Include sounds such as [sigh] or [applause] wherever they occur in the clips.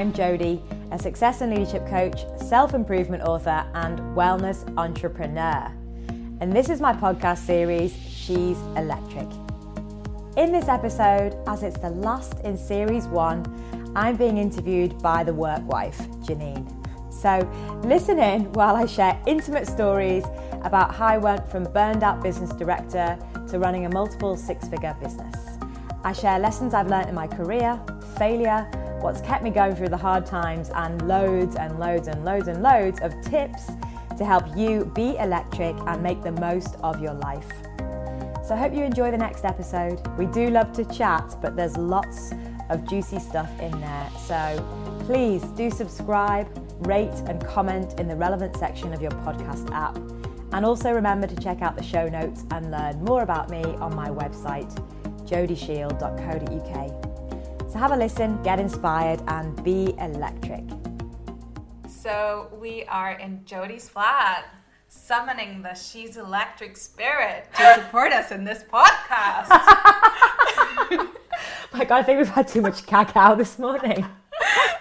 I'm Jodie, a success and leadership coach, self improvement author, and wellness entrepreneur. And this is my podcast series, She's Electric. In this episode, as it's the last in series one, I'm being interviewed by the work wife, Janine. So listen in while I share intimate stories about how I went from burned out business director to running a multiple six figure business. I share lessons I've learned in my career, failure, what's kept me going through the hard times, and loads and loads and loads and loads of tips to help you be electric and make the most of your life. So I hope you enjoy the next episode. We do love to chat, but there's lots of juicy stuff in there. So please do subscribe, rate, and comment in the relevant section of your podcast app. And also remember to check out the show notes and learn more about me on my website, jodieshield.co.uk. So have a listen, get inspired, and be electric. So we are in Jodie's flat, summoning the She's Electric spirit to [laughs] support us in this podcast. [laughs] My God, I think we've had too much cacao this morning. [laughs]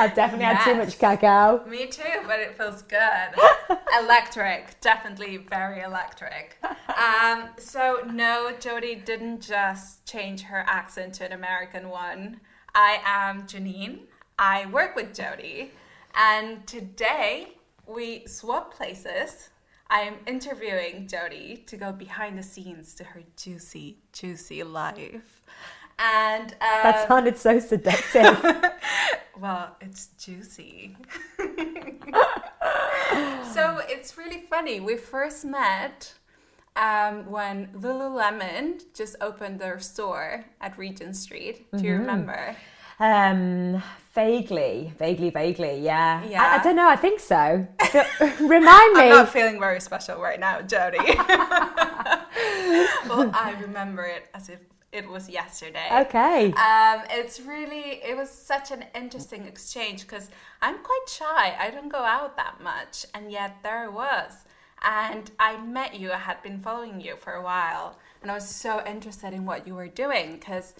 I've definitely had too much cacao. Me too, but it feels good. [laughs] electric, definitely very electric. Um, so no, Jodie didn't just change her accent to an American one. I am Janine. I work with Jodie, and today we swap places. I am interviewing Jodie to go behind the scenes to her juicy, juicy life. And um, that sounded so seductive. [laughs] well, it's juicy. [laughs] so it's really funny. We first met um, when Lululemon just opened their store at Regent Street. Do you mm-hmm. remember? Um, vaguely, vaguely, vaguely, yeah. Yeah. I, I don't know. I think so. [laughs] Remind me. I'm not feeling very special right now, Jodie. [laughs] well, I remember it as if it was yesterday. Okay. Um, it's really it was such an interesting exchange because I'm quite shy. I don't go out that much, and yet there it was. And I met you. I had been following you for a while, and I was so interested in what you were doing because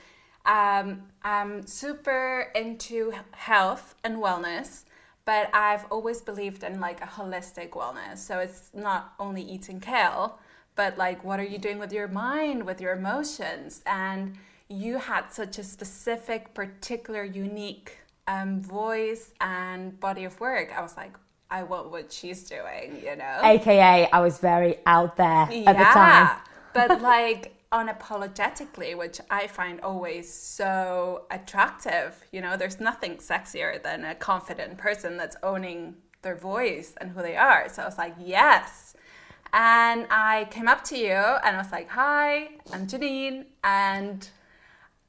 um, I'm super into health and wellness, but I've always believed in like a holistic wellness. So it's not only eating kale, but like what are you doing with your mind, with your emotions? And you had such a specific, particular, unique um, voice and body of work. I was like, I want what she's doing, you know? AKA, I was very out there yeah, at the time. but [laughs] like, unapologetically, which I find always so attractive. You know, there's nothing sexier than a confident person that's owning their voice and who they are. So I was like, yes. And I came up to you and I was like, hi, I'm Janine. And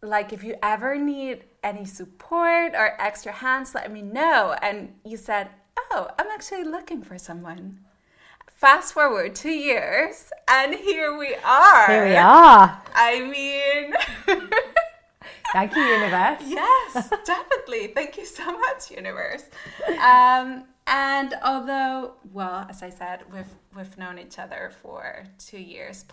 like, if you ever need any support or extra hands, let me know. And you said, oh, I'm actually looking for someone fast forward two years, and here we are. Here we are. I mean, [laughs] thank you, universe. yes, definitely. Thank you so much, universe. Um, and although, well, as I said, we've we've known each other for two years.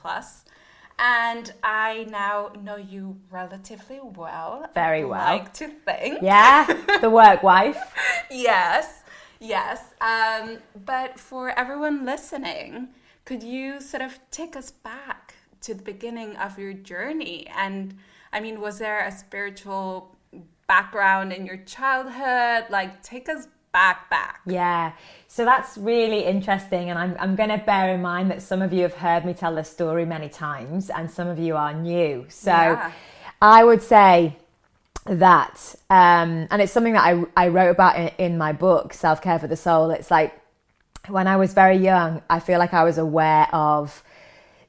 And I now know you relatively well. Very well. I like to think. Yeah, the work wife. [laughs] yes. Yes. Um, but for everyone listening, could you sort of take us back to the beginning of your journey? And I mean, was there a spiritual background in your childhood? Like, take us back, back. Yeah. So that's really interesting. And I'm, I'm going to bear in mind that some of you have heard me tell this story many times, and some of you are new. So yeah. I would say, that um, and it's something that I, I wrote about in, in my book self-care for the soul it's like when i was very young i feel like i was aware of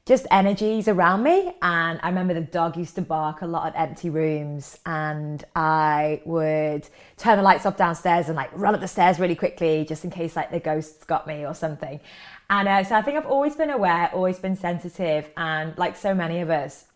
just energies around me and i remember the dog used to bark a lot at empty rooms and i would turn the lights off downstairs and like run up the stairs really quickly just in case like the ghosts got me or something and uh, so i think i've always been aware always been sensitive and like so many of us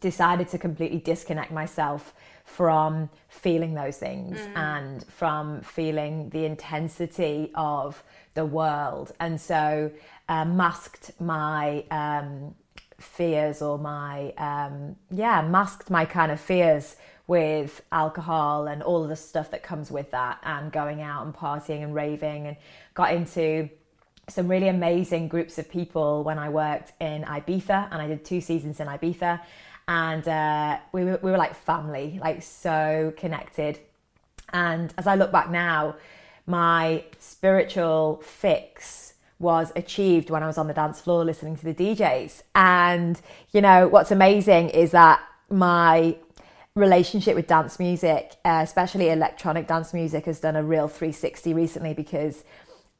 decided to completely disconnect myself from feeling those things mm. and from feeling the intensity of the world. And so uh, masked my um, fears or my, um, yeah, masked my kind of fears with alcohol and all of the stuff that comes with that, and going out and partying and raving, and got into some really amazing groups of people when I worked in Ibiza, and I did two seasons in Ibiza, and uh, we were, we were like family, like so connected. And as I look back now, my spiritual fix was achieved when I was on the dance floor listening to the DJs. And, you know, what's amazing is that my relationship with dance music, uh, especially electronic dance music, has done a real 360 recently because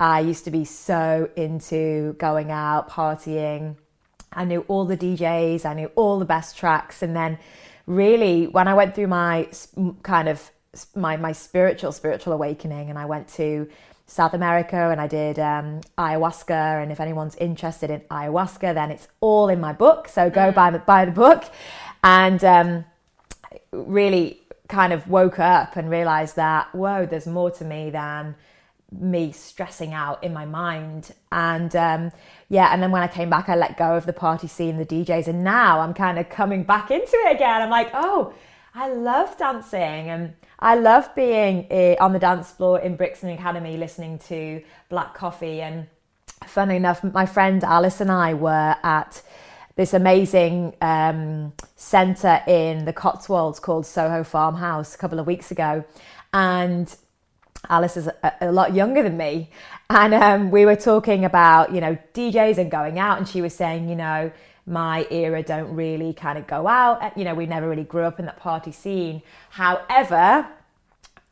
I used to be so into going out, partying. I knew all the DJs, I knew all the best tracks. And then, really, when I went through my kind of my, my spiritual, spiritual awakening, and I went to South America and I did um, ayahuasca. And if anyone's interested in ayahuasca, then it's all in my book. So go mm. buy, buy the book. And um, really kind of woke up and realized that, whoa, there's more to me than me stressing out in my mind. And um, yeah, and then when I came back, I let go of the party scene, the DJs. And now I'm kind of coming back into it again. I'm like, oh, I love dancing. And I love being uh, on the dance floor in Brixton Academy listening to Black Coffee. And funnily enough, my friend Alice and I were at this amazing um, centre in the Cotswolds called Soho Farmhouse a couple of weeks ago. And Alice is a, a lot younger than me. And um, we were talking about, you know, DJs and going out. And she was saying, you know, my era don't really kind of go out. Eh, you know, we never really grew up in that party scene. However,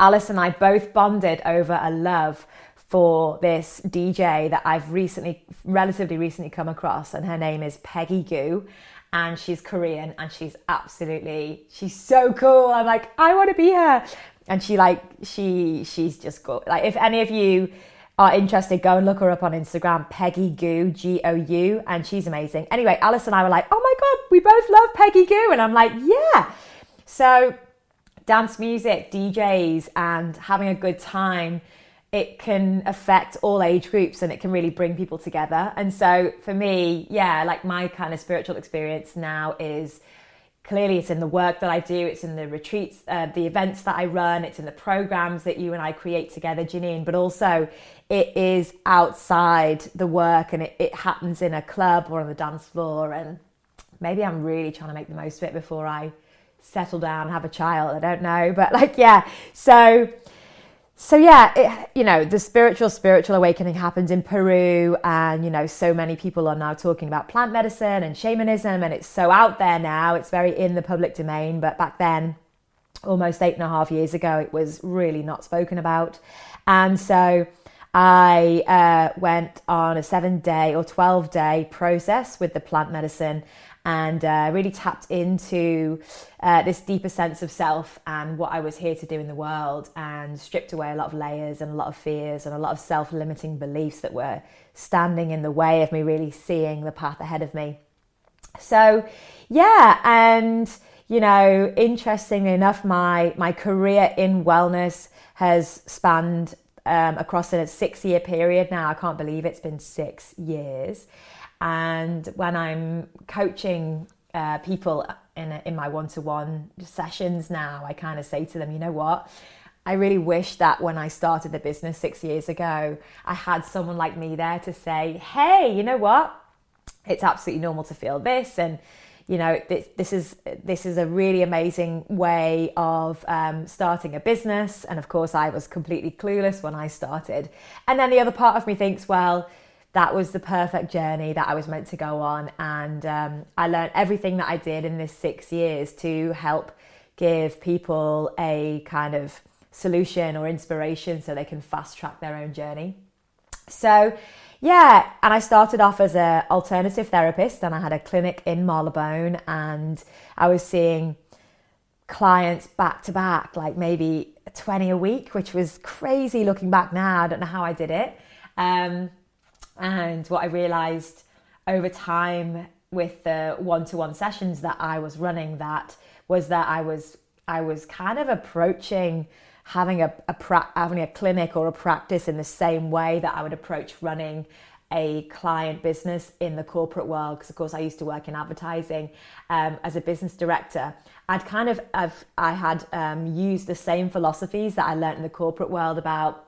Alice and I both bonded over a love for this DJ that I've recently, relatively recently come across, and her name is Peggy Gou. And she's Korean and she's absolutely, she's so cool. I'm like, I want to be her. And she like, she, she's just good. Like, if any of you are interested, go and look her up on Instagram, Peggy Gou, G O U, and she's amazing. Anyway, Alice and I were like, oh my God, we both love Peggy Gou. And I'm like, yeah. So, dance music, DJs, and having a good time, it can affect all age groups and it can really bring people together. And so, for me, yeah, like my kind of spiritual experience now is clearly it's in the work that I do, it's in the retreats, uh, the events that I run, it's in the programs that you and I create together, Janine, but also it is outside the work and it, it happens in a club or on the dance floor. And maybe I'm really trying to make the most of it before I settle down have a child. I don't know. But like, yeah. So, so yeah, it, you know, the spiritual, spiritual awakening happened in Peru. And, you know, so many people are now talking about plant medicine and shamanism. And it's so out there now. It's very in the public domain. But back then, almost eight and a half years ago, it was really not spoken about. And so, I uh, went on a seven day or 12 day process with the plant medicine and uh, really tapped into uh, this deeper sense of self and what I was here to do in the world and stripped away a lot of layers and a lot of fears and a lot of self limiting beliefs that were standing in the way of me really seeing the path ahead of me. So, yeah, and you know, interestingly enough, my, my career in wellness has spanned um, across a six year period now. I can't believe it's been six years. And when I'm coaching uh, people in, in my one to one sessions now, I kind of say to them, you know what? I really wish that when I started the business six years ago, I had someone like me there to say, hey, you know what? It's absolutely normal to feel this. And you know this, this is this is a really amazing way of um, starting a business and of course i was completely clueless when i started and then the other part of me thinks well that was the perfect journey that i was meant to go on and um, i learned everything that i did in this six years to help give people a kind of solution or inspiration so they can fast track their own journey so yeah, and I started off as an alternative therapist and I had a clinic in Marylebone and I was seeing clients back to back, like maybe 20 a week, which was crazy looking back now. I don't know how I did it. Um, and what I realized over time with the one-to-one sessions that I was running that was that I was I was kind of approaching having a, a pra- having a clinic or a practice in the same way that I would approach running a client business in the corporate world. Because of course I used to work in advertising um, as a business director. I'd kind of I've, I had um, used the same philosophies that I learned in the corporate world about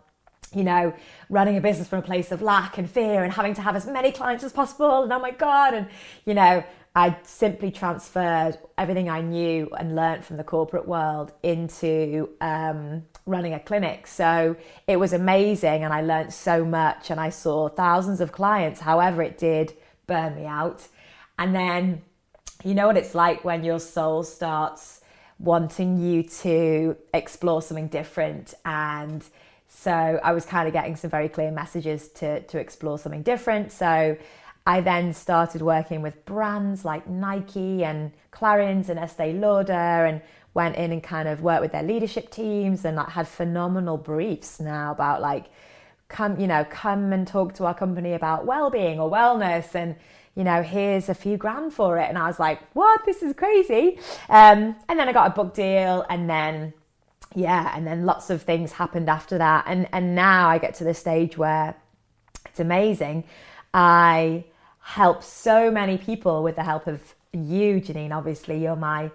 you know, running a business from a place of lack and fear and having to have as many clients as possible. And oh my God. And, you know, I simply transferred everything I knew and learned from the corporate world into um, running a clinic. So it was amazing and I learned so much and I saw thousands of clients. However, it did burn me out. And then you know what it's like when your soul starts wanting you to explore something different and so I was kind of getting some very clear messages to to explore something different. So I then started working with brands like Nike and Clarins and Estee Lauder and went in and kind of worked with their leadership teams and like had phenomenal briefs now about like come you know come and talk to our company about well-being or wellness and you know, here's a few grand for it. And I was like, what? This is crazy. Um, and then I got a book deal and then, yeah, and then lots of things happened after that. And, and now I get to the stage where it's amazing. I help so many people with the help of you, Janine. Obviously, you're my,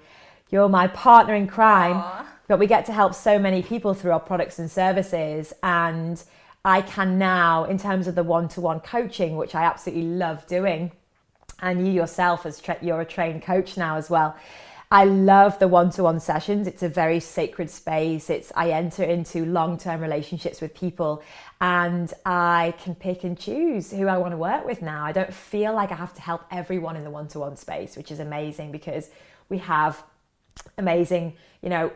you're my partner in crime, Aww. but we get to help so many people through our products and services. And I can now, in terms of the one to one coaching, which I absolutely love doing, and you yourself as tra- you're a trained coach now as well. I love the one-to-one sessions. It's a very sacred space. It's I enter into long-term relationships with people and I can pick and choose who I want to work with now. I don't feel like I have to help everyone in the one-to-one space, which is amazing because we have amazing, you know,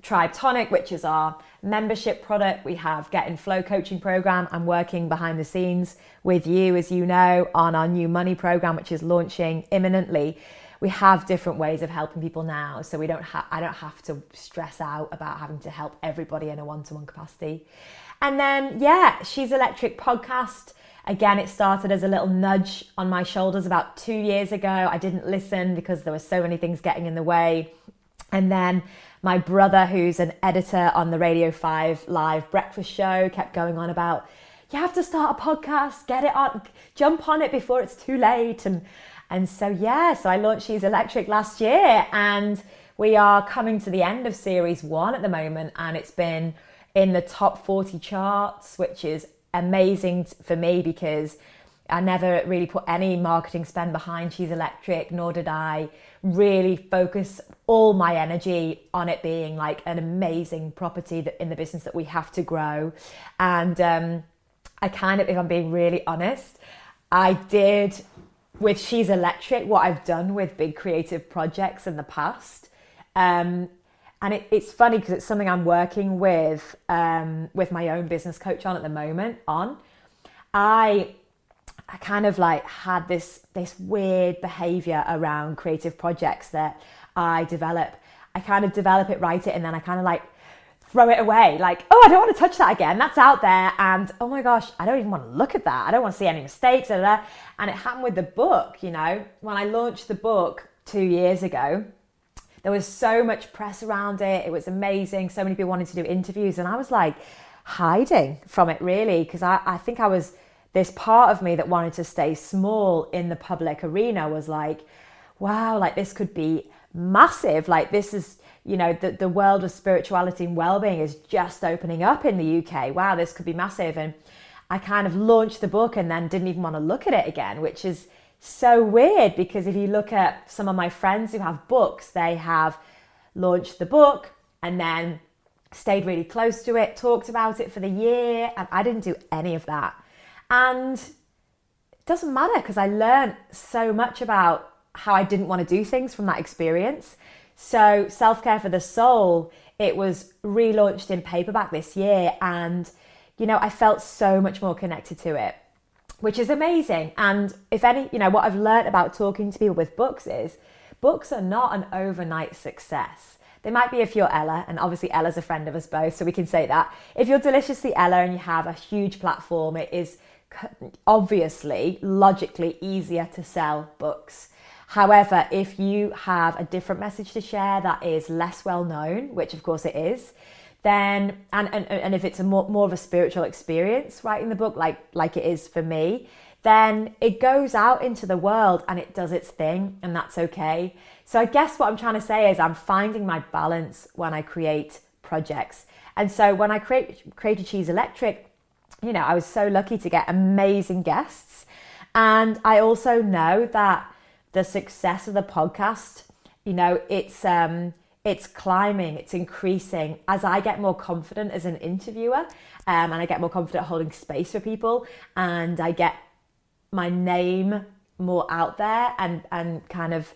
Tribe Tonic, which is our membership product. We have Get in Flow coaching program. I'm working behind the scenes with you, as you know, on our new money program, which is launching imminently. We have different ways of helping people now, so we don't have. I don't have to stress out about having to help everybody in a one-to-one capacity. And then, yeah, she's electric podcast. Again, it started as a little nudge on my shoulders about two years ago. I didn't listen because there were so many things getting in the way. And then my brother, who's an editor on the Radio 5 live breakfast show, kept going on about, you have to start a podcast, get it on, jump on it before it's too late. And, and so, yeah, so I launched She's Electric last year and we are coming to the end of series one at the moment. And it's been in the top 40 charts, which is amazing for me because I never really put any marketing spend behind She's Electric, nor did I really focus all my energy on it being like an amazing property that in the business that we have to grow. And um, I kind of, if I'm being really honest, I did with She's Electric what I've done with big creative projects in the past. Um, and it, it's funny because it's something I'm working with um, with my own business coach on at the moment. On, I I kind of like had this this weird behavior around creative projects that I develop. I kind of develop it, write it, and then I kind of like throw it away. Like, oh, I don't want to touch that again. That's out there, and oh my gosh, I don't even want to look at that. I don't want to see any mistakes. Blah, blah. And it happened with the book. You know, when I launched the book two years ago, there was so much press around it. It was amazing. So many people wanted to do interviews, and I was like hiding from it really because I, I think I was this part of me that wanted to stay small in the public arena was like, wow, like this could be massive. Like this is, you know, the, the world of spirituality and well-being is just opening up in the UK. Wow, this could be massive. And I kind of launched the book and then didn't even want to look at it again, which is so weird because if you look at some of my friends who have books, they have launched the book and then stayed really close to it, talked about it for the year, and I didn't do any of that. And it doesn't matter because I learned so much about how I didn't want to do things from that experience. So, Self Care for the Soul, it was relaunched in paperback this year. And, you know, I felt so much more connected to it, which is amazing. And if any, you know, what I've learned about talking to people with books is books are not an overnight success. They might be if you're Ella, and obviously Ella's a friend of us both, so we can say that. If you're deliciously Ella and you have a huge platform, it is obviously logically easier to sell books. However, if you have a different message to share that is less well known, which of course it is, then and, and and if it's a more, more of a spiritual experience writing the book like like it is for me then it goes out into the world and it does its thing and that's okay. So i guess what i'm trying to say is i'm finding my balance when i create projects. And so when i create created She's Electric you know i was so lucky to get amazing guests. And i also know that the success of the podcast. You know it's um it's climbing, it's increasing. As I get more confident as an interviewer um, and I get more confident holding space for people and I get my name more out there and, and kind of,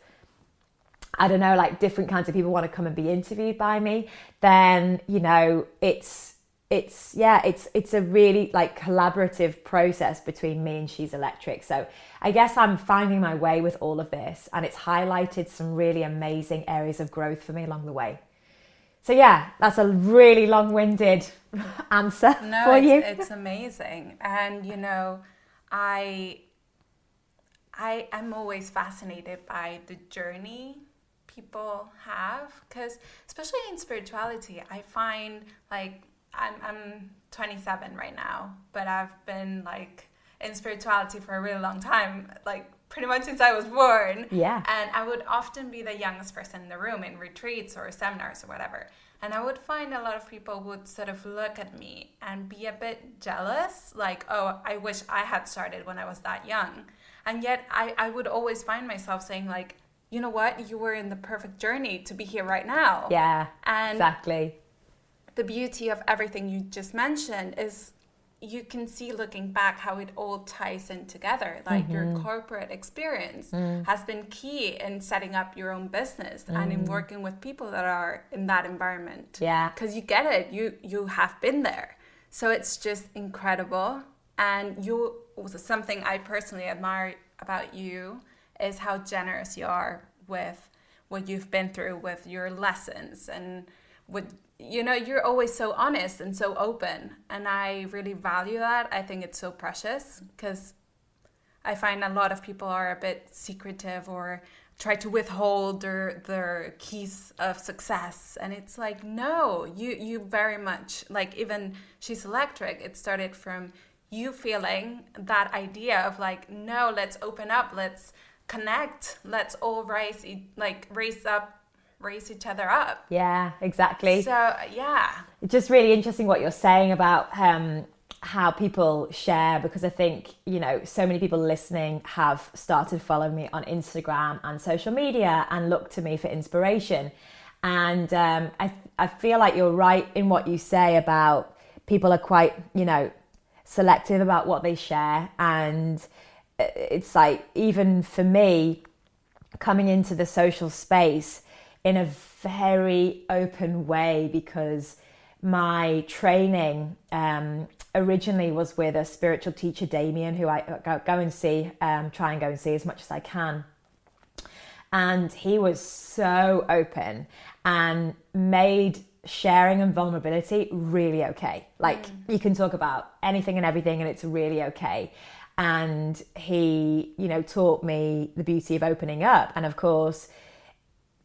I don't know, like different kinds of people want to come and be interviewed by me, then, you know, it's, it's yeah it's it's a really like collaborative process between me and she's electric. So i guess i'm finding my way with all of this and it's highlighted some really amazing areas of growth for me along the way. So yeah that's a really long-winded [laughs] answer no, for it's, you. it's amazing. And you know i i am always fascinated by the journey people have because especially in spirituality i find like I'm, I'm 27 right now, but I've been like in spirituality for a really long time, like pretty much since I was born. Yeah. And I would often be the youngest person in the room in retreats or seminars or whatever. And I would find a lot of people would sort of look at me and be a bit jealous, like, oh, I wish I had started when I was that young. And yet I, I would always find myself saying, like, you know what? You were in the perfect journey to be here right now. Yeah. And exactly the beauty of everything you just mentioned is you can see looking back how it all ties in together like mm-hmm. your corporate experience mm. has been key in setting up your own business mm. and in mm. working with people that are in that environment yeah because you get it you you have been there so it's just incredible and you something i personally admire about you is how generous you are with what you've been through with your lessons and with you know you're always so honest and so open and i really value that. I think it's so precious because i find a lot of people are a bit secretive or try to withhold their their keys of success and it's like no you you very much like even she's electric it started from you feeling that idea of like no let's open up let's connect let's all raise like raise up raise each other up. Yeah, exactly. So, yeah. It's just really interesting what you're saying about um, how people share because I think, you know, so many people listening have started following me on Instagram and social media and look to me for inspiration. And um, I, I feel like you're right in what you say about people are quite, you know, selective about what they share. And it's like, even for me, coming into the social space, in a very open way because my training um, originally was with a spiritual teacher, Damien, who I go, go and see, um, try and go and see as much as I can. And he was so open and made sharing and vulnerability really okay. Like mm. you can talk about anything and everything, and it's really okay. And he, you know, taught me the beauty of opening up. And of course,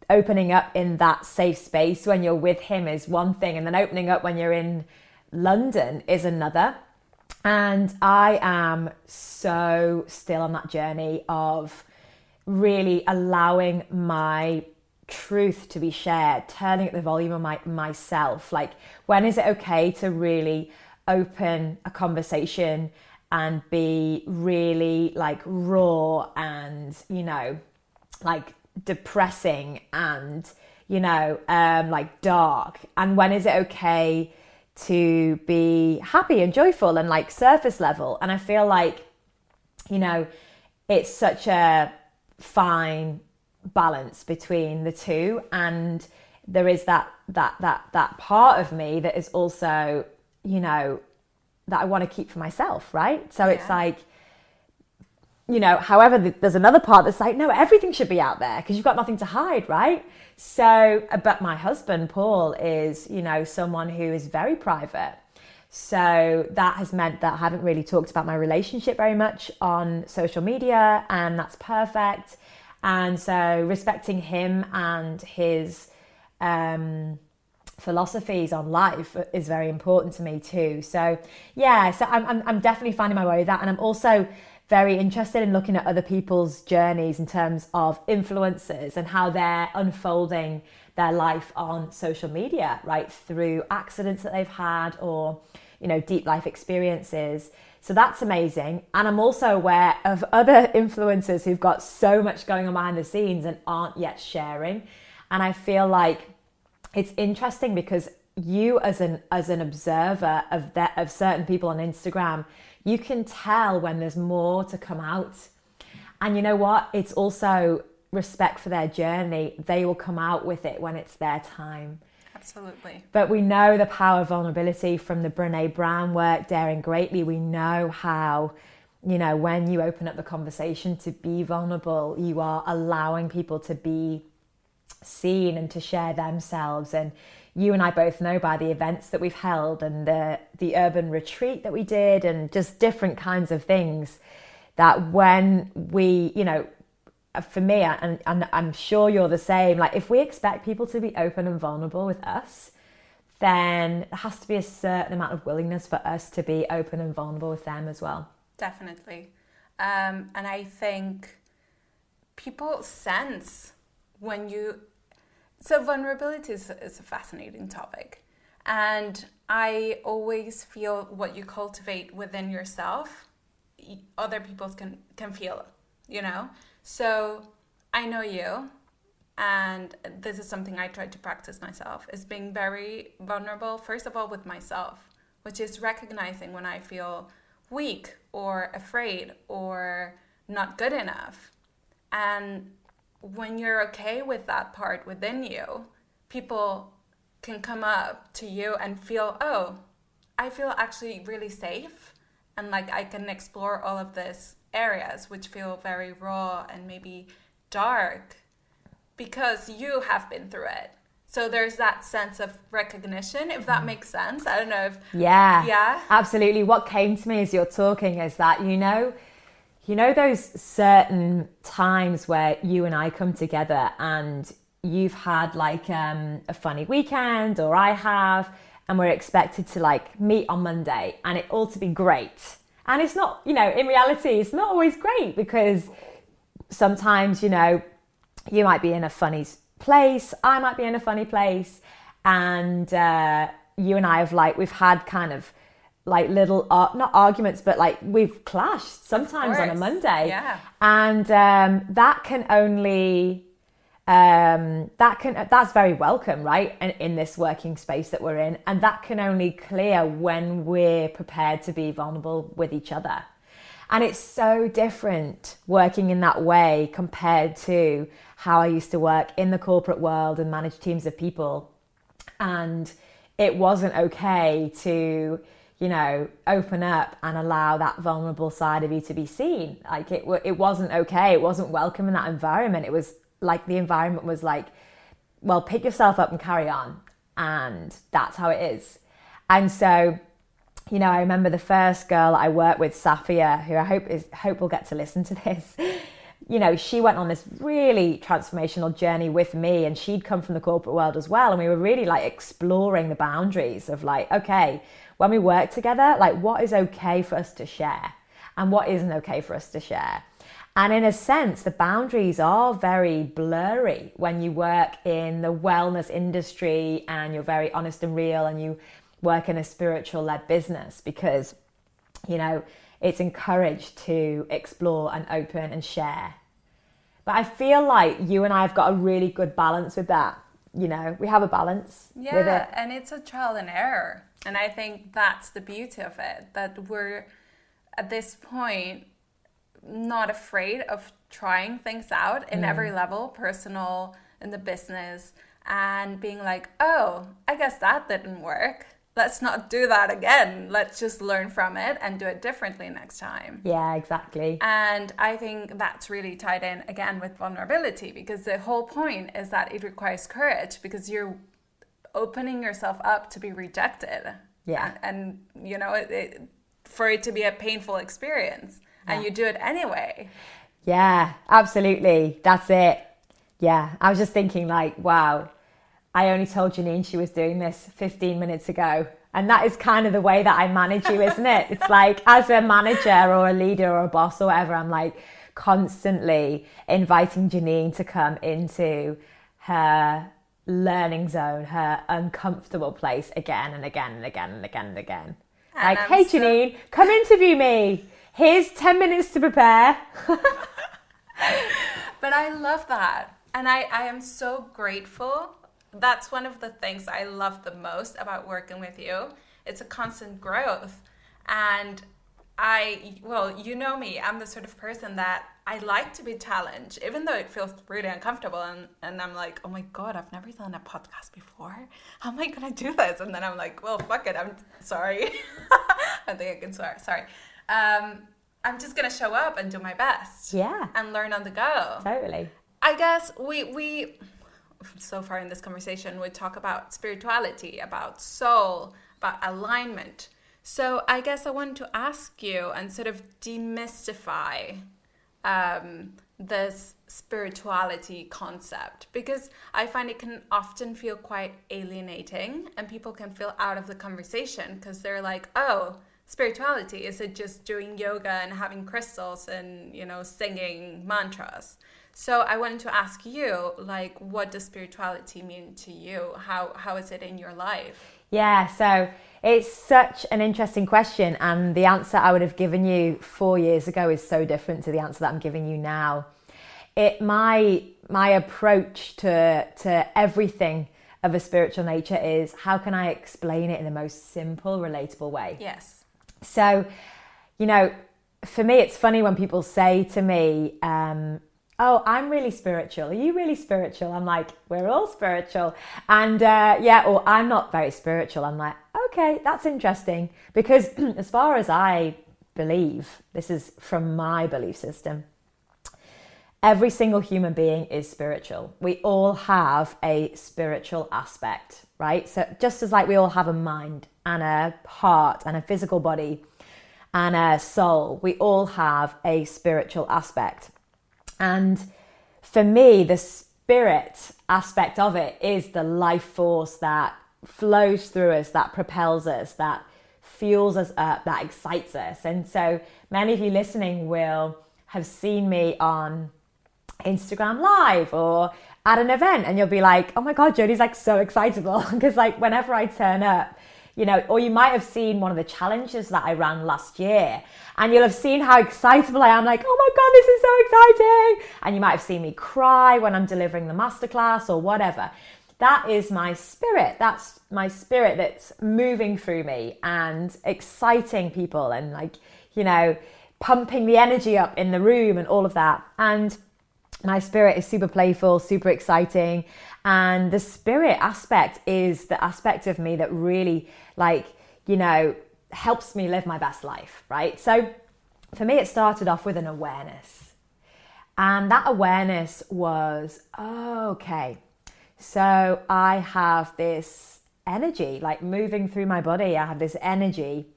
opening up in that safe space when you're with him is one thing, and then opening up when you're in London is another. And I am so still on that journey of really allowing my truth to be shared, turning up the volume of my myself. Like, when is it okay to really open a conversation and be really like raw and, you know, like depressing and you know um, like dark. And when is it okay to be happy and joyful and like surface level? And i feel like you know it's such a fine balance between the two. And there is that that that that part of me that is also you know that i want to keep for myself right? So yeah. it's like you know, however, there's another part that's like, no, everything should be out there because you've got nothing to hide, right? So, uh, but my husband, Paul, is, you know, someone who is very private. So that has meant that I haven't really talked about my relationship very much on social media, and that's perfect. And so respecting him and his, um, philosophies on life is very important to me too. So yeah, so I'm, I'm, I'm definitely finding my way with that. And I'm also very interested in looking at other people's journeys in terms of influencers and how they're unfolding their life on social media, right? Through accidents that they've had or, you know, deep life experiences. So that's amazing. And I'm also aware of other [laughs] influencers who've got so much going on behind the scenes and aren't yet sharing. And I feel like it's interesting because you as an as an observer of that of certain people on Instagram, you can tell when there's more to come out. And you know what? It's also respect for their journey. They will come out with it when it's their time. Absolutely. But we know the power of vulnerability from the Brene Brown work, Daring Greatly. We know how, you know, when you open up the conversation to be vulnerable, you are allowing people to be seen and to share themselves. And you and I both know by the events that we've held and the, the urban retreat that we did and just different kinds of things that when we, you know, for me, and, and I'm sure you're the same, like if we expect people to be open and vulnerable with us, then there has to be a certain amount of willingness for us to be open and vulnerable with them as well. Definitely. Um, and I think people sense when you. So, vulnerability is, is a fascinating topic. And I always feel what you cultivate within yourself, other people can, can feel, you know? So I know you, and this is something I try to practice myself is being very vulnerable, first of all, with myself, which is recognizing when I feel weak or afraid or not good enough. And when you're okay with that part within you, people can come up to you and feel, oh, I feel actually really safe and like I can explore all of this areas which feel very raw and maybe dark because you have been through it. So there's that sense of recognition, if that makes sense. I don't know if Yeah. Yeah. Absolutely. What came to me as you're talking is that, you know, you know those certain times where you and I come together and you've had like um, a funny weekend or I have and we're expected to like meet on Monday and it all to be great. And it's not, you know, in reality, it's not always great because sometimes, you know, you might be in a funny place, I might be in a funny place, and uh, you and I have like, we've had kind of like little, uh, not arguments, but like we've clashed sometimes on a Monday. Yeah. And um, that can only um, that can that's very welcome, right? And in this working space that we're in, and that can only clear when we're prepared to be vulnerable with each other. And it's so different working in that way compared to how I used to work in the corporate world and manage teams of people. And it wasn't okay to, you know, open up and allow that vulnerable side of you to be seen. Like it, it wasn't okay. It wasn't welcome in that environment. It was like the environment was like, well, pick yourself up and carry on. And that's how it is. And so, you know, I remember the first girl I worked with, Safia, who I hope is hope will get to listen to this. [laughs] You know, she went on this really transformational journey with me, and she'd come from the corporate world as well. And we were really like exploring the boundaries of like, okay, when we work together, like what is okay for us to share and what isn't okay for us to share. And in a sense, the boundaries are very blurry when you work in the wellness industry and you're very honest and real and you work in a spiritual led business because, you know, it's encouraged to explore and open and share. But I feel like you and I have got a really good balance with that. You know, we have a balance yeah, it. and it's a trial and error. And I think that's the beauty of it that we're at this point not afraid of trying things out in mm. every level, personal, in the business, and being like, oh, I guess that didn't work. Let's not do that again. Let's just learn from it and do it differently next time. Yeah, exactly. And I think that's really tied in again with vulnerability because the whole point is that it requires courage because you're opening yourself up to be rejected. Yeah. And, and you know, it, it, for it to be a painful experience and you do it anyway. Yeah, absolutely. That's it. Yeah, I was just thinking, like, wow, I only told Janine she was doing this 15 minutes ago. And that is kind of the way that I manage you, isn't it? It's [laughs] like as a manager or a leader or a boss or whatever, I'm like constantly inviting Janine to come into her learning zone, her uncomfortable place again and again and again and again and again. And like, I'm hey, so... Janine, come interview me. Here's 10 minutes to prepare. [laughs] but I love that. And I, I am so grateful. That's one of the things I love the most about working with you. It's a constant growth. And I, well, you know me, I'm the sort of person that I like to be challenged, even though it feels really uncomfortable. And, and I'm like, oh my God, I've never done a podcast before. How am I going to do this? And then I'm like, well, fuck it. I'm sorry. [laughs] I think I can swear. Sorry. Um, I'm just going to show up and do my best. Yeah. And learn on the go. Totally. I guess we, we, so far in this conversation, we talk about spirituality, about soul, about alignment. So I guess I want to ask you and sort of demystify um, this spirituality concept because I find it can often feel quite alienating and people can feel out of the conversation because they're like, oh, spirituality is it just doing yoga and having crystals and you know singing mantras? So i wanted to ask you like what does spirituality mean to you? How how is it in your life? Yeah so it's such an interesting question, and the answer I would have given you four years ago is so different to the answer that I'm giving you now. It my my approach to to everything of a spiritual nature is how can I explain it in the most simple, relatable way? Yes. So, you know, for me, it's funny when people say to me, um, oh, I'm really spiritual. Are you really spiritual? I'm like, we're all spiritual. And uh, yeah, or I'm not very spiritual. I'm like, okay, that's interesting. Because [clears throat] as far as I believe, this is from my belief system, every single human being is spiritual. We all have a spiritual aspect, right? So just as like we all have a mind and a heart and a physical body and a soul, we all have a spiritual aspect. And for me, the spirit aspect of it is the life force that flows through us, that propels us, that fuels us up, that excites us. And so many of you listening will have seen me on Instagram Live or at an event, and you'll be like, oh my God, Jodie's like so excitable. [laughs] Because, like, whenever I turn up, you know, or you might have seen one of the challenges that I ran last year and you'll have seen how excitable I am, like, oh my God, this is so exciting. And you might have seen me cry when I'm delivering the masterclass or whatever. That is my spirit. That's my spirit that's moving through me and exciting people and, like, you know, pumping the energy up in the room and all of that. And my spirit is super playful, super exciting. And the spirit aspect is the aspect of me that really, like, you know, helps me live my best life, right? So for me, it started off with an awareness. And that awareness was oh, okay, so I have this energy like moving through my body. I have this energy,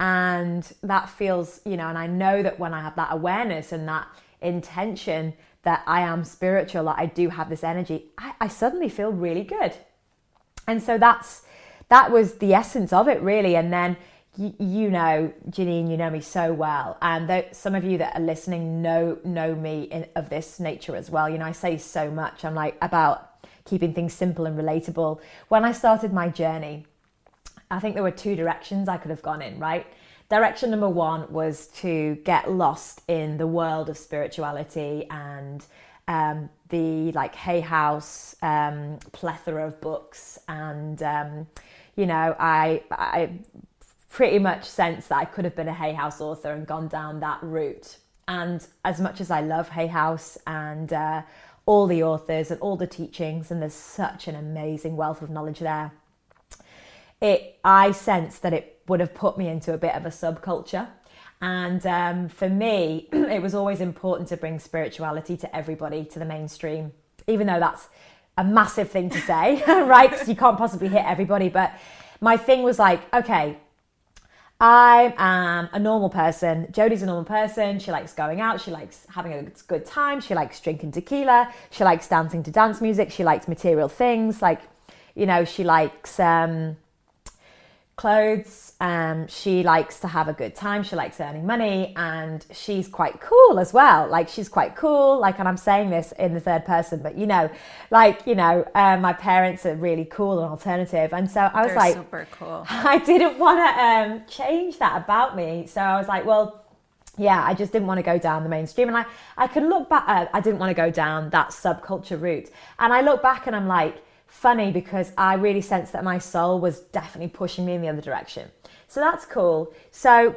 and that feels, you know, and I know that when I have that awareness and that intention that I am spiritual, that I do have this energy, I, I suddenly feel really good. And so that's that was the essence of it, really. And then you, know, Janine, you know me so well, and th- some of you that are listening know know me in, of this nature as well. You know, I say so much. I'm like about keeping things simple and relatable. When I started my journey, I think there were two directions I could have gone in. Right, direction number one was to get lost in the world of spirituality and um, the like Hay House um, plethora of books and. Um, you know, I I pretty much sense that I could have been a Hay House author and gone down that route. And as much as I love Hay House and uh, all the authors and all the teachings, and there's such an amazing wealth of knowledge there, it I sense that it would have put me into a bit of a subculture. And um, for me, [clears throat] it was always important to bring spirituality to everybody, to the mainstream, even though that's a massive thing to say, [laughs] right? Because you can't possibly hit everybody. But my thing was like, okay, I am a normal person. Jodie's a normal person. She likes going out. She likes having a good time. She likes drinking tequila. She likes dancing to dance music. She likes material things. Like, you know, she likes um, clothes. Um, she likes to have a good time. She likes earning money, and she's quite cool as well. Like she's quite cool. Like, and I'm saying this in the third person, but you know, like you know, um, my parents are really cool and alternative, and so I was They're like, super cool. [laughs] I didn't want to um, change that about me. So I was like, well, yeah, I just didn't want to go down the mainstream. And I, I could look back, uh, I didn't want to go down that subculture route. And I look back and I'm like, funny because I really sensed that my soul was definitely pushing me in the other direction. So that's cool. So,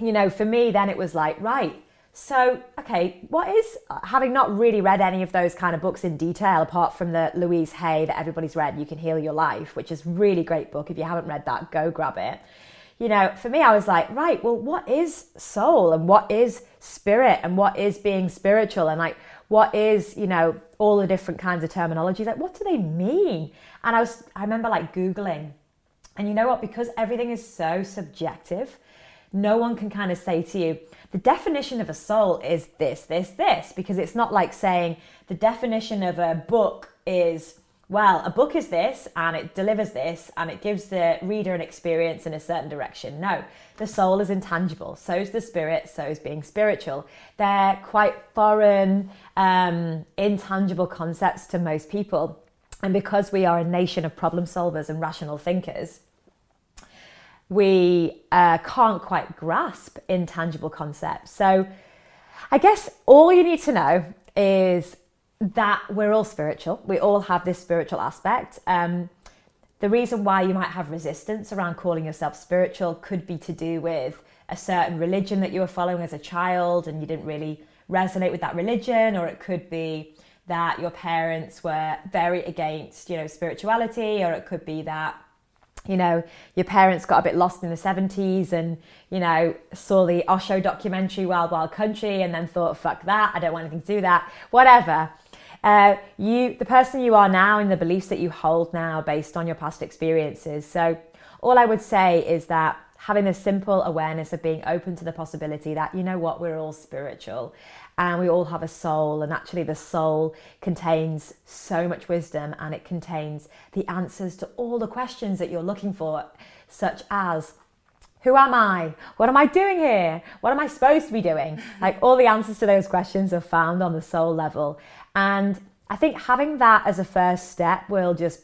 you know, for me, then it was like, right. So, okay, what is, having not really read any of those kind of books in detail, apart from the Louise Hay that everybody's read, You Can Heal Your Life, which is really great book. If you haven't read that, go grab it you know, for me, I was like, right, well, what is soul and what is spirit and what is being spiritual and like what is, you know, all the different kinds of terminologies. Like, what do they mean? And I was, I remember like Googling, and you know what? Because everything is so subjective, no one can kind of say to you, the definition of a soul is this, this, this, because it's not like saying the definition of a book is well, a book is this and it delivers this and it gives the reader an experience in a certain direction. No, the soul is intangible. So is the spirit, so is being spiritual. They're quite foreign, um, intangible concepts to most people. And because we are a nation of problem solvers and rational thinkers, we uh, can't quite grasp intangible concepts. So I guess all you need to know is that we're all spiritual. We all have this spiritual aspect. Um, the reason why you might have resistance around calling yourself spiritual could be to do with a certain religion that you were following as a child and you didn't really resonate with that religion, or it could be that your parents were very against, you know, spirituality, or it could be that you know, your parents got a bit lost in the 70s and, you know, saw the Osho documentary Wild Wild Country and then thought, fuck that, I don't want anything to do that, whatever. Uh, you, the person you are now, and the beliefs that you hold now, based on your past experiences. So, all I would say is that having this simple awareness of being open to the possibility that you know what, we're all spiritual, and we all have a soul, and actually, the soul contains so much wisdom, and it contains the answers to all the questions that you're looking for, such as who am I? What am I doing here? What am I supposed to be doing? Like all the answers to those questions are found on the soul level. And I think having that as a first step will just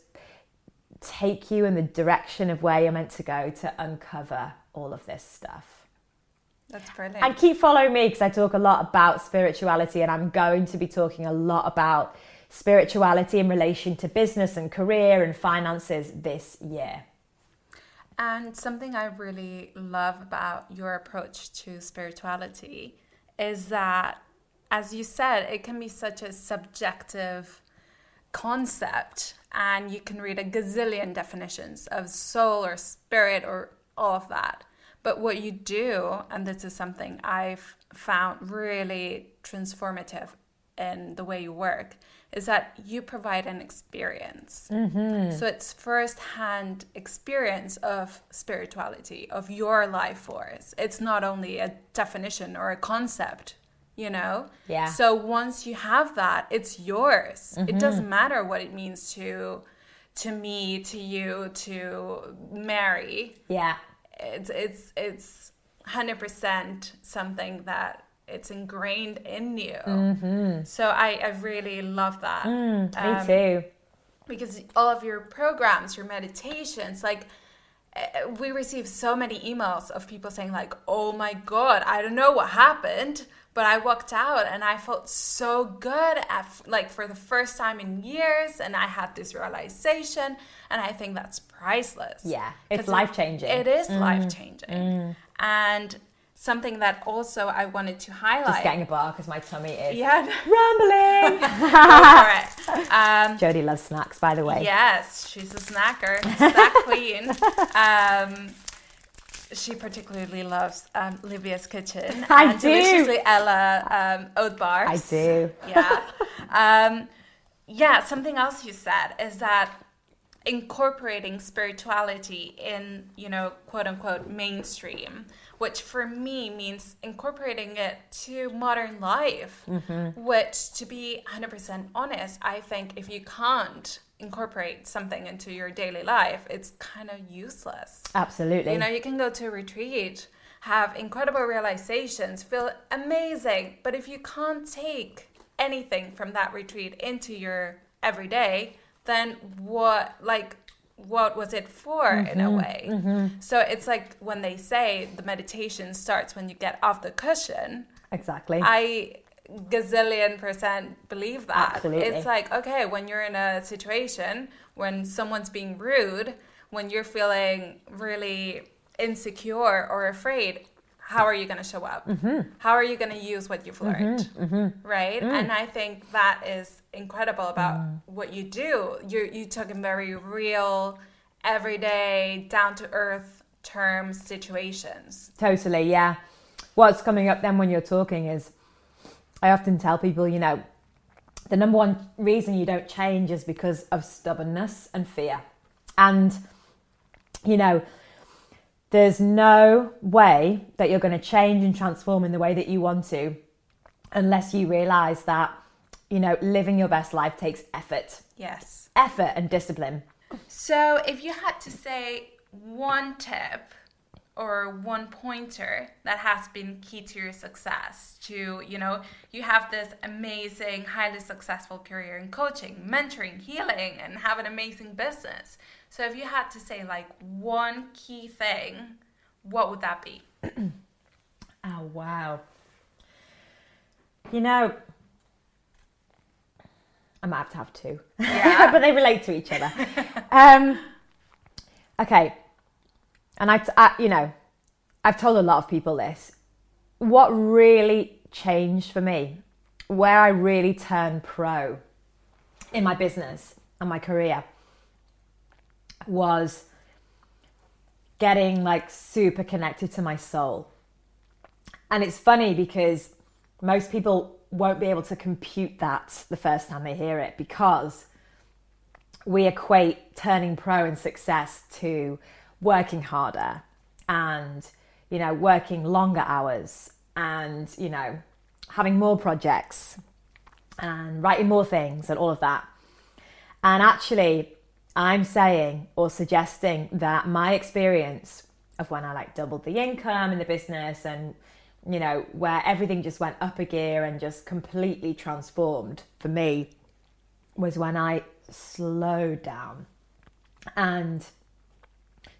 take you in the direction of where you're meant to go to uncover all of this stuff. That's brilliant. And keep following me because I talk a lot about spirituality and I'm going to be talking a lot about spirituality in relation to business and career and finances this year. And something I really love about your approach to spirituality is that as you said, it can be such a subjective concept, and you can read a gazillion definitions of soul or spirit or all of that. But what you do, and this is something I've found really transformative in the way you work, is that you provide an experience. Mm-hmm. So it's first-hand experience of spirituality, of your life force. It's not only a definition or a concept you know? Yeah. So once you have that it's yours. Mm-hmm. it doesn't matter what it means to to me to you to mary. Yeah. It's it's it's 100% something that it's ingrained in you. Mm-hmm. so i i really love that. Mm, me um, too. because all of your programs your meditations like eh, we receive so many emails of people saying like oh my god i don't know what happened but I walked out and I felt so good at, like for the first time in years and I had this realization and I think that's priceless. Yeah, it's life changing. It is mm. life changing. Mm. And something that also I wanted to highlight. Just getting a bar because my tummy is yeah. [laughs] rumbling. [laughs] um, Jody loves snacks, by the way. Yes, she's a snacker, snack queen. [laughs] Um, she particularly loves um, Livia's Kitchen. [laughs] I and do. Deliciously Ella um, oat bars. I do. Yeah. [laughs] um, yeah, something else you said is that incorporating spirituality in, you know, quote unquote mainstream, which for me means incorporating it to modern life. Mm-hmm. Which, to be 100% honest, I think if you can't incorporate something into your daily life, it's kind of useless. Absolutely. You know, you can go to a retreat, have incredible realizations, feel amazing, but if you can't take anything from that retreat into your everyday, then what, like, what was it for mm-hmm, in a mm-hmm. way? Mm-hmm. So it's like when they say the meditation starts when you get off the cushion. Exactly. I gazillion percent believe that. Absolutely. It's like, okay, when you're in a situation when someone's being rude, when you're feeling really insecure or afraid, how are you going to show up? Mm-hmm. How are you going to use what you've learned? Mm-hmm. Mm-hmm. Right? Mm. And I think that is incredible about mm. what you do. You you took in very real, everyday, down to earth terms situations. Totally, yeah. What's coming up then when you're talking is I often tell people, you know, the number one reason you don't change is because of stubbornness and fear. And, you know, there's no way that you're going to change and transform in the way that you want to unless you realize that, you know, living your best life takes effort. Yes. Effort and discipline. So, if you had to say one tip or one pointer that has been key to your success to you know you have this amazing highly successful career in coaching mentoring healing and have an amazing business so if you had to say like one key thing what would that be [clears throat] oh wow you know I might have to have two. Yeah. [laughs] but they relate to each other. um, okay, and I, I, you know, I've told a lot of people this. What really changed for me, where I really turned pro in my business and my career, was getting like super connected to my soul. And it's funny because most people won't be able to compute that the first time they hear it because we equate turning pro and success to working harder and you know working longer hours and you know having more projects and writing more things and all of that and actually i'm saying or suggesting that my experience of when i like doubled the income in the business and you know where everything just went up a gear and just completely transformed for me was when i slowed down and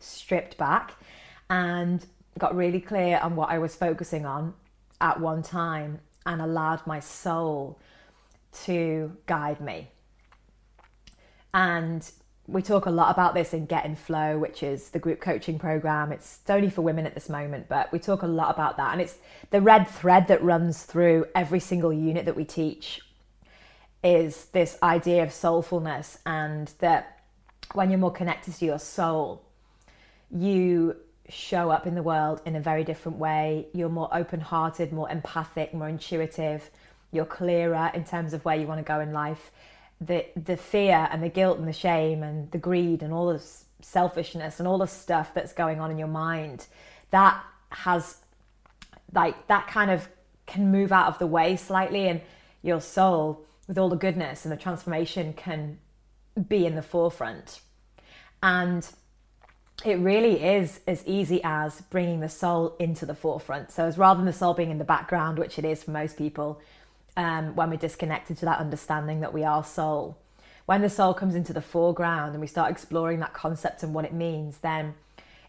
stripped back and got really clear on what I was focusing on at one time and allowed my soul to guide me. And we talk a lot about this in Get in Flow, which is the group coaching program. It's only for women at this moment, but we talk a lot about that. And it's the red thread that runs through every single unit that we teach is this idea of soulfulness and that when you're more connected to your soul, you show up in the world in a very different way. You're more open hearted, more empathic, more intuitive. You're clearer in terms of where you want to go in life. The, the fear and the guilt and the shame and the greed and all this selfishness and all the stuff that's going on in your mind, that has like that kind of can move out of the way slightly and your soul with all the goodness and the transformation can be in the forefront. And it really is as easy as bringing the soul into the forefront. So, as rather than the soul being in the background, which it is for most people, um, when we're disconnected to that understanding that we are soul, when the soul comes into the foreground and we start exploring that concept and what it means, then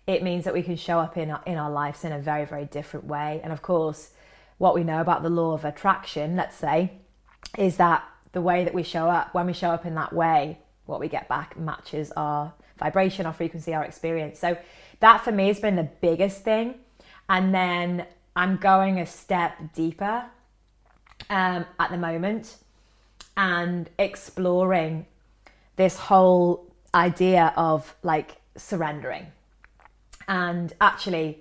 it means that we can show up in our, in our lives in a very, very different way. And of course, what we know about the law of attraction, let's say, is that the way that we show up, when we show up in that way, what we get back matches our vibration, our frequency, our experience. So that for me has been the biggest thing. And then I'm going a step deeper um, at the moment and exploring this whole idea of like surrendering. And actually,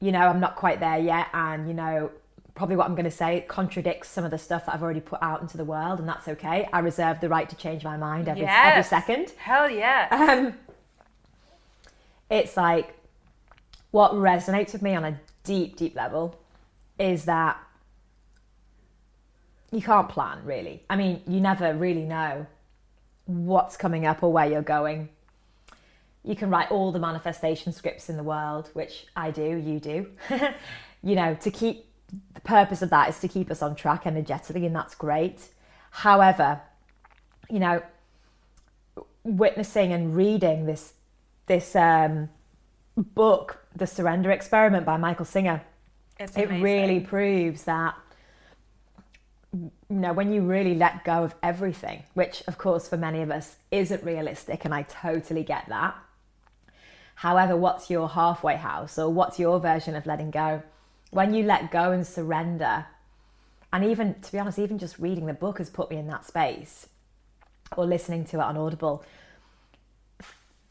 you know, I'm not quite there yet. And, you know, probably what I'm going to say contradicts some of the stuff that I've already put out into the world, and that's okay. I reserve the right to change my mind every, Yes. every second. Hell yeah. Um, it's like what resonates with me on a deep, deep level is that you can't plan really. I mean, you never really know what's coming up or where you're going. You can write all the manifestation scripts in the world, which I do, you do. [laughs] you know, to keep the purpose of that is to keep us on track energetically, and that's great. However, you know, witnessing and reading this this um, book, The Surrender Experiment by Michael Singer, it really proves that you know when you really let go of everything, which of course for many of us isn't realistic, and I totally get that. However, what's your halfway house or what's your version of letting go? When you let go and surrender, and even to be honest, even just reading the book has put me in that space or listening to it on Audible,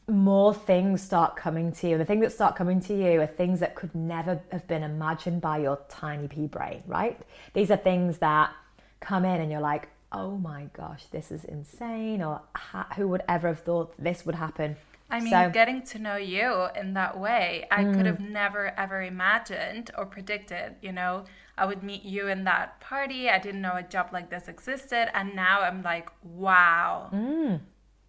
more things start coming to you. The things that start coming to you are things that could never have been imagined by your tiny pea brain, right? These are things that come in and you're like, oh my gosh, this is insane, or who would ever have thought this would happen? I mean, So- Mm. getting to know you in that way, I could have never ever imagined or predicted, you know, I would meet you in that party. I didn't know a job like this existed. And now I'm like, wow.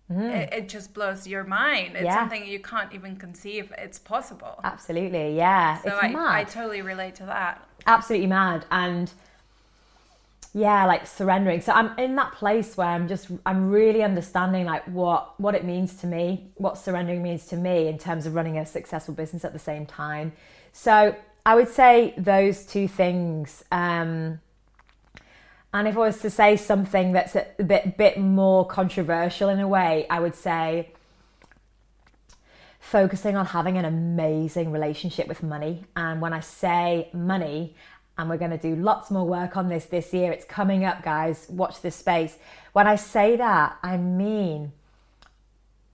It, it just blows your mind. It's Mm. Yeah. something you can't even conceive it's possible. Absolutely, yeah. So I. I totally relate to that. absolutely mad and yeah like surrendering so i'm in that place where i'm just i'm really understanding like what what it means to me what surrendering means to me in terms of running a successful business at the same time so i would say those two things um and if i was to say something that's a bit bit more controversial in a way i would say focusing on having an amazing relationship with money. And when I say money, and we're going to do lots more work on this this year, it's coming up, guys. Watch this space. When I say that, I mean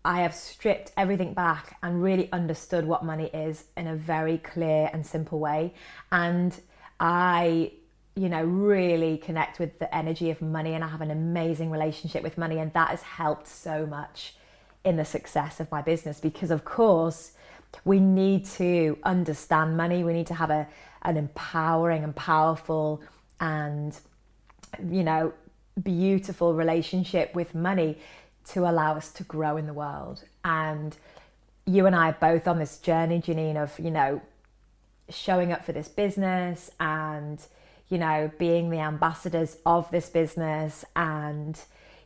I have stripped everything back and really understood what money is in a very clear and simple way. And I, you know, really connect with the energy of money and I have an amazing relationship with money. And that has helped so much in the success of my business because, of course, we need to understand money. We need to have a, an empowering and powerful and, you know, beautiful relationship with money to allow us to grow in the world. And you and I are both on this journey, Janine, of, you know, showing up for this business and, you know, being the ambassadors of this business and,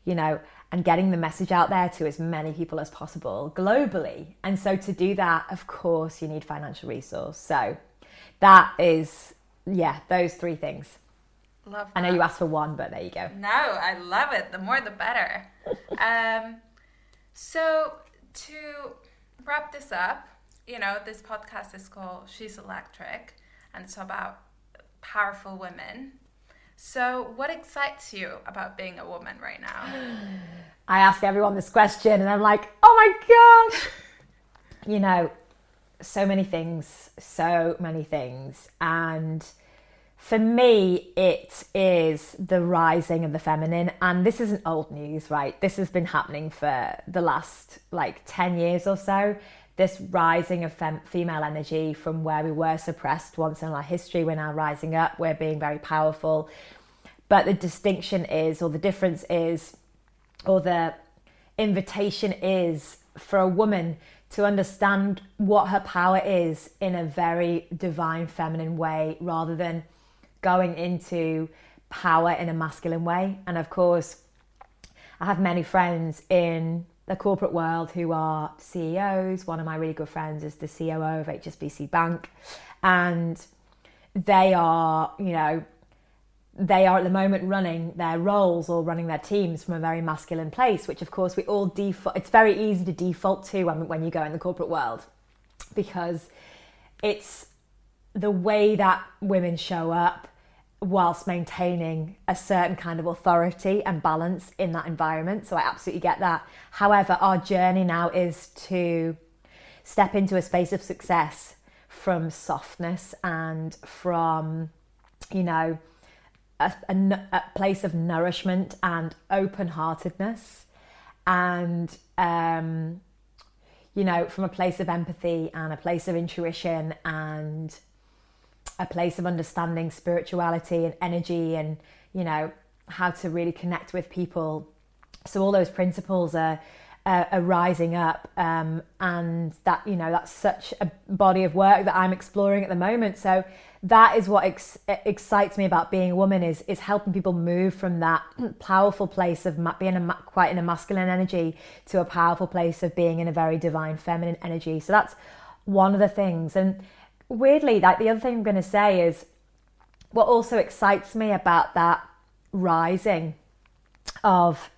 you know, and getting the message out there to as many people as possible globally. And so to do that, of course, you need financial resource. So that is, yeah, those three things. Love I know you asked for one, but there you go. No, I love it. The more the better. [laughs] um, so to wrap this up, you know, this podcast is called She's Electric and it's about powerful women. So what excites you about being a woman right now? I ask everyone this question and I'm like, oh my gosh. [laughs] you know, so many things, so many things. And for me, it is the rising of the feminine. And this isn't old news, right? This has been happening for the last like 10 years or so. This rising of fem- female energy from where we were suppressed once in our history, we're now rising up, we're being very powerful. But the distinction is, or the difference is, or the invitation is for a woman to understand what her power is in a very divine feminine way rather than going into power in a masculine way. And of course, I have many friends in the corporate world who are CEOs. One of my really good friends is the COO of HSBC Bank. And they are, you know, they are at the moment running their roles or running their teams from a very masculine place, which of course we all default. It's very easy to default to when, when you go in the corporate world because it's the way that women show up whilst maintaining a certain kind of authority and balance in that environment. So I absolutely get that. However, our journey now is to step into a space of success from softness and from you know, a, a, a place of nourishment and open heartedness. And, um, you know, from a place of empathy and a place of intuition and a place of understanding spirituality and energy and, you know, how to really connect with people. So all those principles are uh, are rising up, um, and that you know that's such a body of work that I'm exploring at the moment. So that is what ex- excites me about being a woman is is helping people move from that [clears throat] powerful place of being a quite in a masculine energy to a powerful place of being in a very divine feminine energy. So that's one of the things. And weirdly, like the other thing I'm going to say is what also excites me about that rising of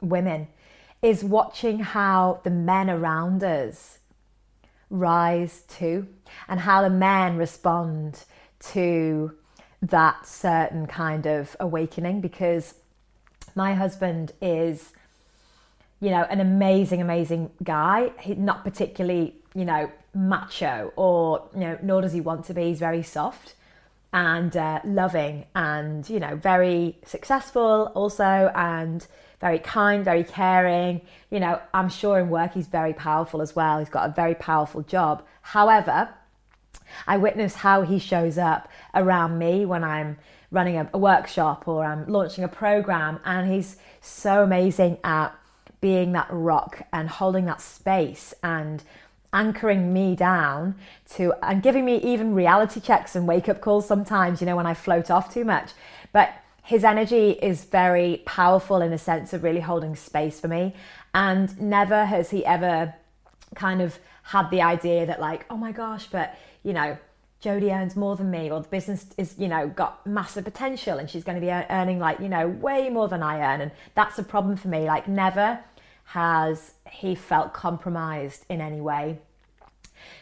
women is watching how the men around us rise too and how the men respond to that certain kind of awakening because my husband is you know an amazing amazing guy He's not particularly you know macho or you know nor does he want to be he's very soft and uh, loving and you know very successful also and very kind, very caring. You know, I'm sure in work he's very powerful as well. He's got a very powerful job. However, I witness how he shows up around me when I'm running a, a workshop or I'm launching a program, and he's so amazing at being that rock and holding that space and anchoring me down to and giving me even reality checks and wake up calls sometimes, you know, when I float off too much. But his energy is very powerful in the sense of really holding space for me. And never has he ever kind of had the idea that, like, oh my gosh, but you know, Jody earns more than me, or the business is, you know, got massive potential and she's going to be earning like, you know, way more than I earn. And that's a problem for me. Like, never has he felt compromised in any way.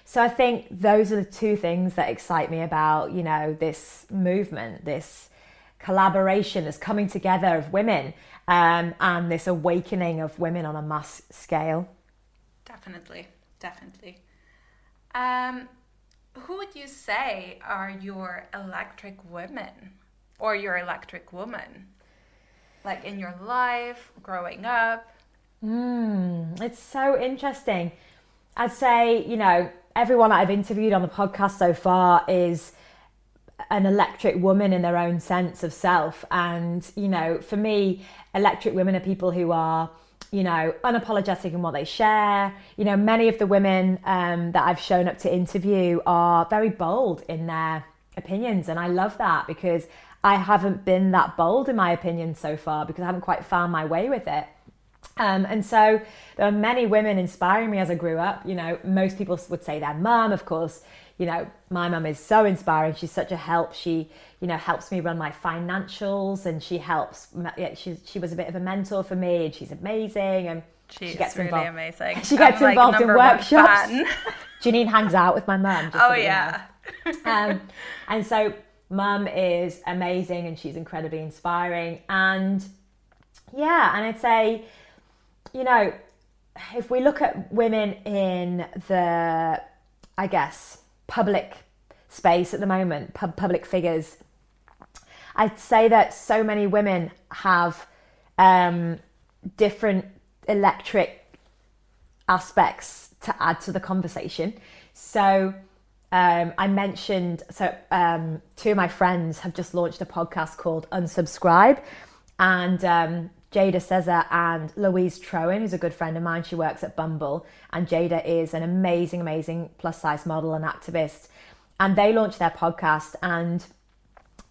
So I think those are the two things that excite me about, you know, this movement, this collaboration, this coming together of women, um, and this awakening of women on a mass scale. Definitely, definitely. Um, who would you say are your electric women or your electric woman? Like in your life, growing up? Mm, it's so interesting. I'd say, you know, everyone I've interviewed on the podcast so far is an electric woman in their own sense of self. And, you know, for me, electric women are people who are, you know, unapologetic in what they share. You know, many of the women um, that I've shown up to interview are very bold in their opinions. And I love that because I haven't been that bold in my opinion so far because I haven't quite found my way with it. Um, and so there are many women inspiring me as I grew up. You know, most people would say their mum, of course, you know, my mum is so inspiring. She's such a help. She, you know, helps me run my financials and she helps. Yeah, she, she was a bit of a mentor for me and she's amazing. And she, she gets really involved. amazing. [laughs] She gets I'm involved like in workshops. [laughs] Janine hangs out with my mum. Oh, yeah. [laughs] um, and so mum is amazing and she's incredibly inspiring. And yeah, and I'd say, you know, if we look at women in the, I guess, public space at the moment, pub- public figures, I'd say that so many women have um, different electric aspects to add to the conversation. So um, I mentioned, so um, two of my friends have just launched a podcast called Unsubscribe, and um, Jada Sezer and Louise Troen, who's a good friend of mine. She works at Bumble, and Jada is an amazing, amazing plus size model and activist. And they launched their podcast, and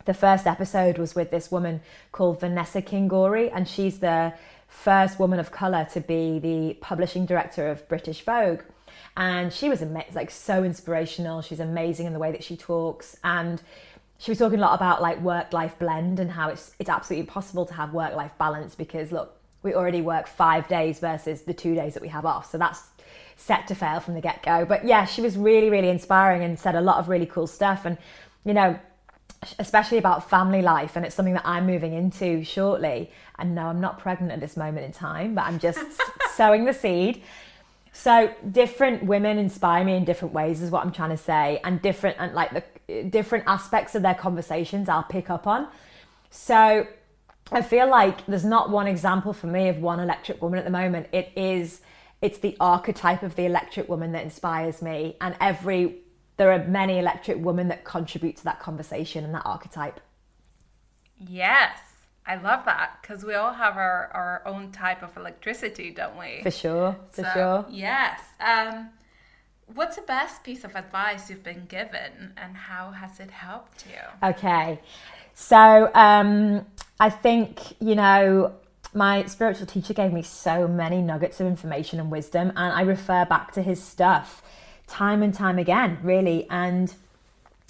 the first episode was with this woman called Vanessa Kingori, and she's the first woman of color to be the publishing director of British Vogue. And she was like so inspirational. She's amazing in the way that she talks, and she was talking a lot about like work life blend and how it's it's absolutely possible to have work life balance because look we already work five days versus the two days that we have off. So that's set to fail from the get-go. But yeah she was really really inspiring and said a lot of really cool stuff. And you know especially about family life and it's something that i'm moving into shortly. And no i'm not pregnant at this moment in time but i'm just [laughs] sowing the seed. So different women inspire me in different ways is what i'm trying to say. And different and like the different aspects of their conversations i'll pick up on so i feel like there's not one example for me of one electric woman at the moment it is it's the archetype of the electric woman that inspires me and every there are many electric women that contribute to that conversation and that archetype yes I love that because we all have our, our own type of electricity, don't we? For sure, for so, sure. Yes. Um, what's the best piece of advice you've been given and how has it helped you? Okay. So um, I think, you know, my spiritual teacher gave me so many nuggets of information and wisdom, and I refer back to his stuff time and time again, really. And,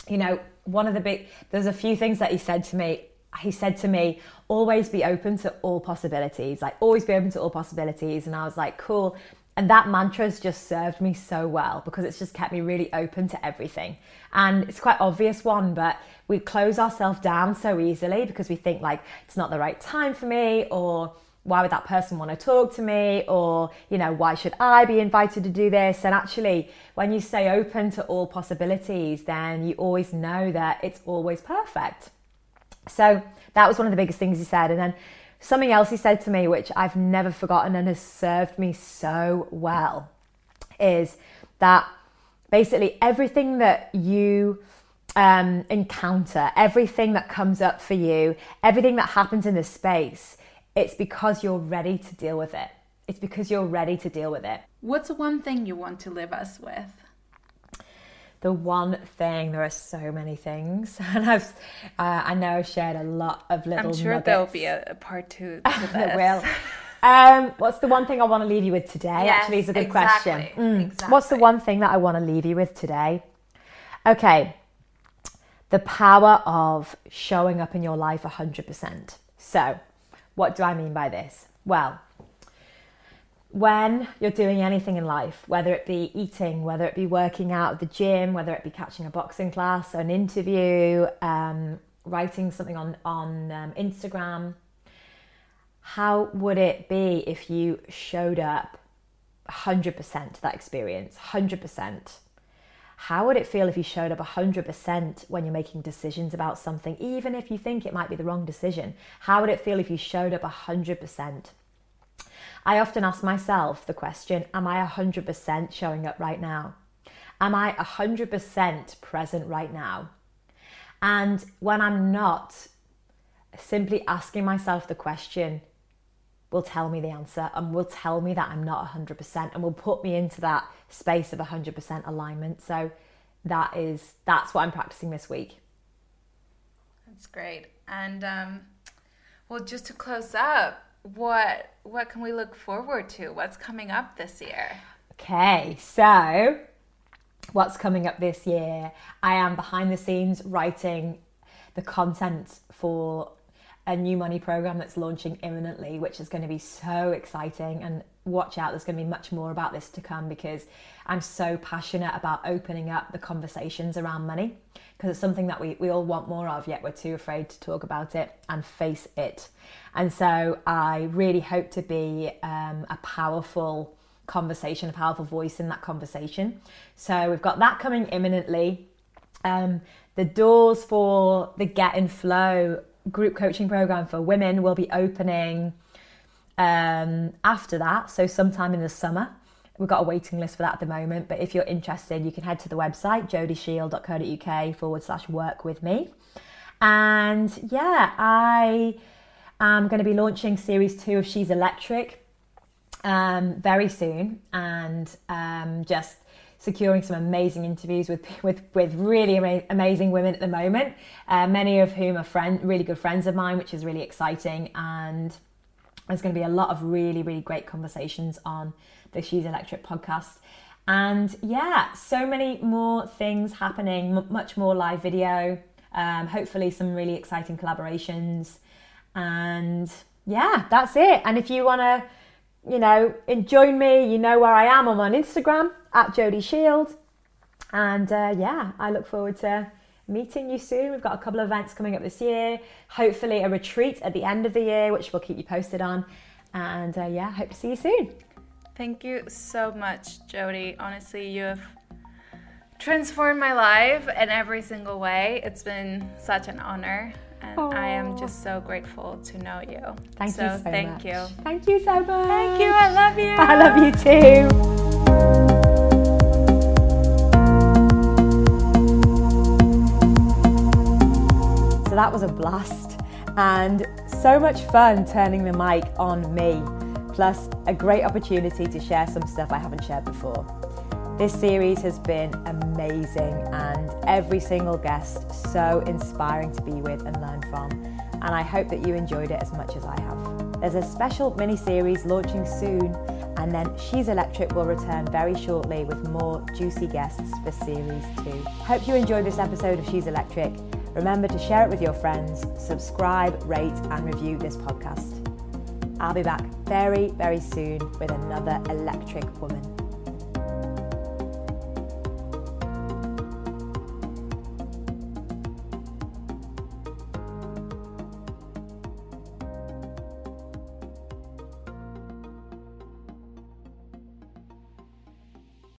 you know, one of the big, there's a few things that he said to me. He said to me, always be open to all possibilities, like always be open to all possibilities. And I was like, cool. And that mantra has just served me so well because it's just kept me really open to everything. And it's quite obvious one, but we close ourselves down so easily because we think like it's not the right time for me or why would that person want to talk to me or you know why should i be invited to do this and actually when you stay open to all possibilities then you always know that it's always perfect so that was one of the biggest things he said. And then something else he said to me, which I've never forgotten and has served me so well, is that basically everything that you um, encounter, everything that comes up for you, everything that happens in this space, it's because you're ready to deal with it. It's because you're ready to deal with it. What's one thing you want to leave us with? The one thing there are so many things. [laughs] And i've uh, i know i've shared a lot of little i'm sure nuggets. there'll be a, a part two [laughs] to there will. [laughs] Um, what's the one thing i want to leave you with today? Yes, actually is a good exactly, question. Mm. exactly. what's the one thing that i want to leave you with today? Okay. The power of showing up in your life 100% so what do i mean by this? Well when you're doing anything in life, whether it be eating, whether it be working out at the gym, whether it be catching a boxing class, an interview, um, writing something on on um, Instagram, how would it be if you showed up 100% to that experience, 100%? How would it feel if you showed up 100% when you're making decisions about something, even if you think it might be the wrong decision? How would it feel if you showed up 100%? I often ask myself the question Am I 100% showing up right now? Am I 100% present right now? And when I'm not, simply asking myself the question will tell me the answer and will tell me that I'm not 100% and will put me into that space of 100% alignment. So that is that's what I'm practicing this week. That's great. And um, well, just to close up, what what can we look forward to? What's coming up this year? Okay, so what's coming up this year? I am behind the scenes writing the content for a new money program that's launching imminently, which is going to be so exciting. And watch out, there's going to be much more about this to come because I'm so passionate about opening up the conversations around money because it's something that we, we all want more of, yet we're too afraid to talk about it and face it. And so I really hope to be um, a powerful conversation, a powerful voice in that conversation. So we've got that coming imminently. Um, the doors for the Get in Flow group coaching program for women will be opening um, after that, so sometime in the summer. We've got a waiting list for that at the moment, but if you're interested, you can head to the website jodyshield.co.uk forward slash work with me. And yeah, I am going to be launching series two of She's Electric um, very soon, and um, just securing some amazing interviews with [laughs] with with really ama- amazing women at the moment. Uh, many of whom are friend, really good friends of mine, which is really exciting. And there's going to be a lot of really really great conversations on the She's Electric podcast. And yeah, so many more things happening, m- much more live video, um, hopefully, some really exciting collaborations. And yeah, that's it. And if you want to you know, join me. You know where I am. I'm on Instagram at Jody Shield. And uh, yeah, I look forward to meeting you soon. We've got a couple of events coming up this year. Hopefully, a retreat at the end of the year, which we'll keep you posted on. And uh, yeah, hope to see you soon. Thank you so much, Jody. Honestly, you have transformed my life in every single way. It's been such an honor. And Aww. I am just so grateful to know you. Thank so you so thank much. you. Thank you so much. Thank you. I love you. I love you too. That was a blast and so much fun turning the mic on me, plus a great opportunity to share some stuff I haven't shared before. This series has been amazing and every single guest so inspiring to be with and learn from. And I hope that you enjoyed it as much as I have. There's a special mini series launching soon, and then She's Electric will return very shortly with more juicy guests for series two. Hope you enjoyed this episode of She's Electric. Remember to share it with your friends, subscribe, rate, and review this podcast. I'll be back very, very soon with another electric woman.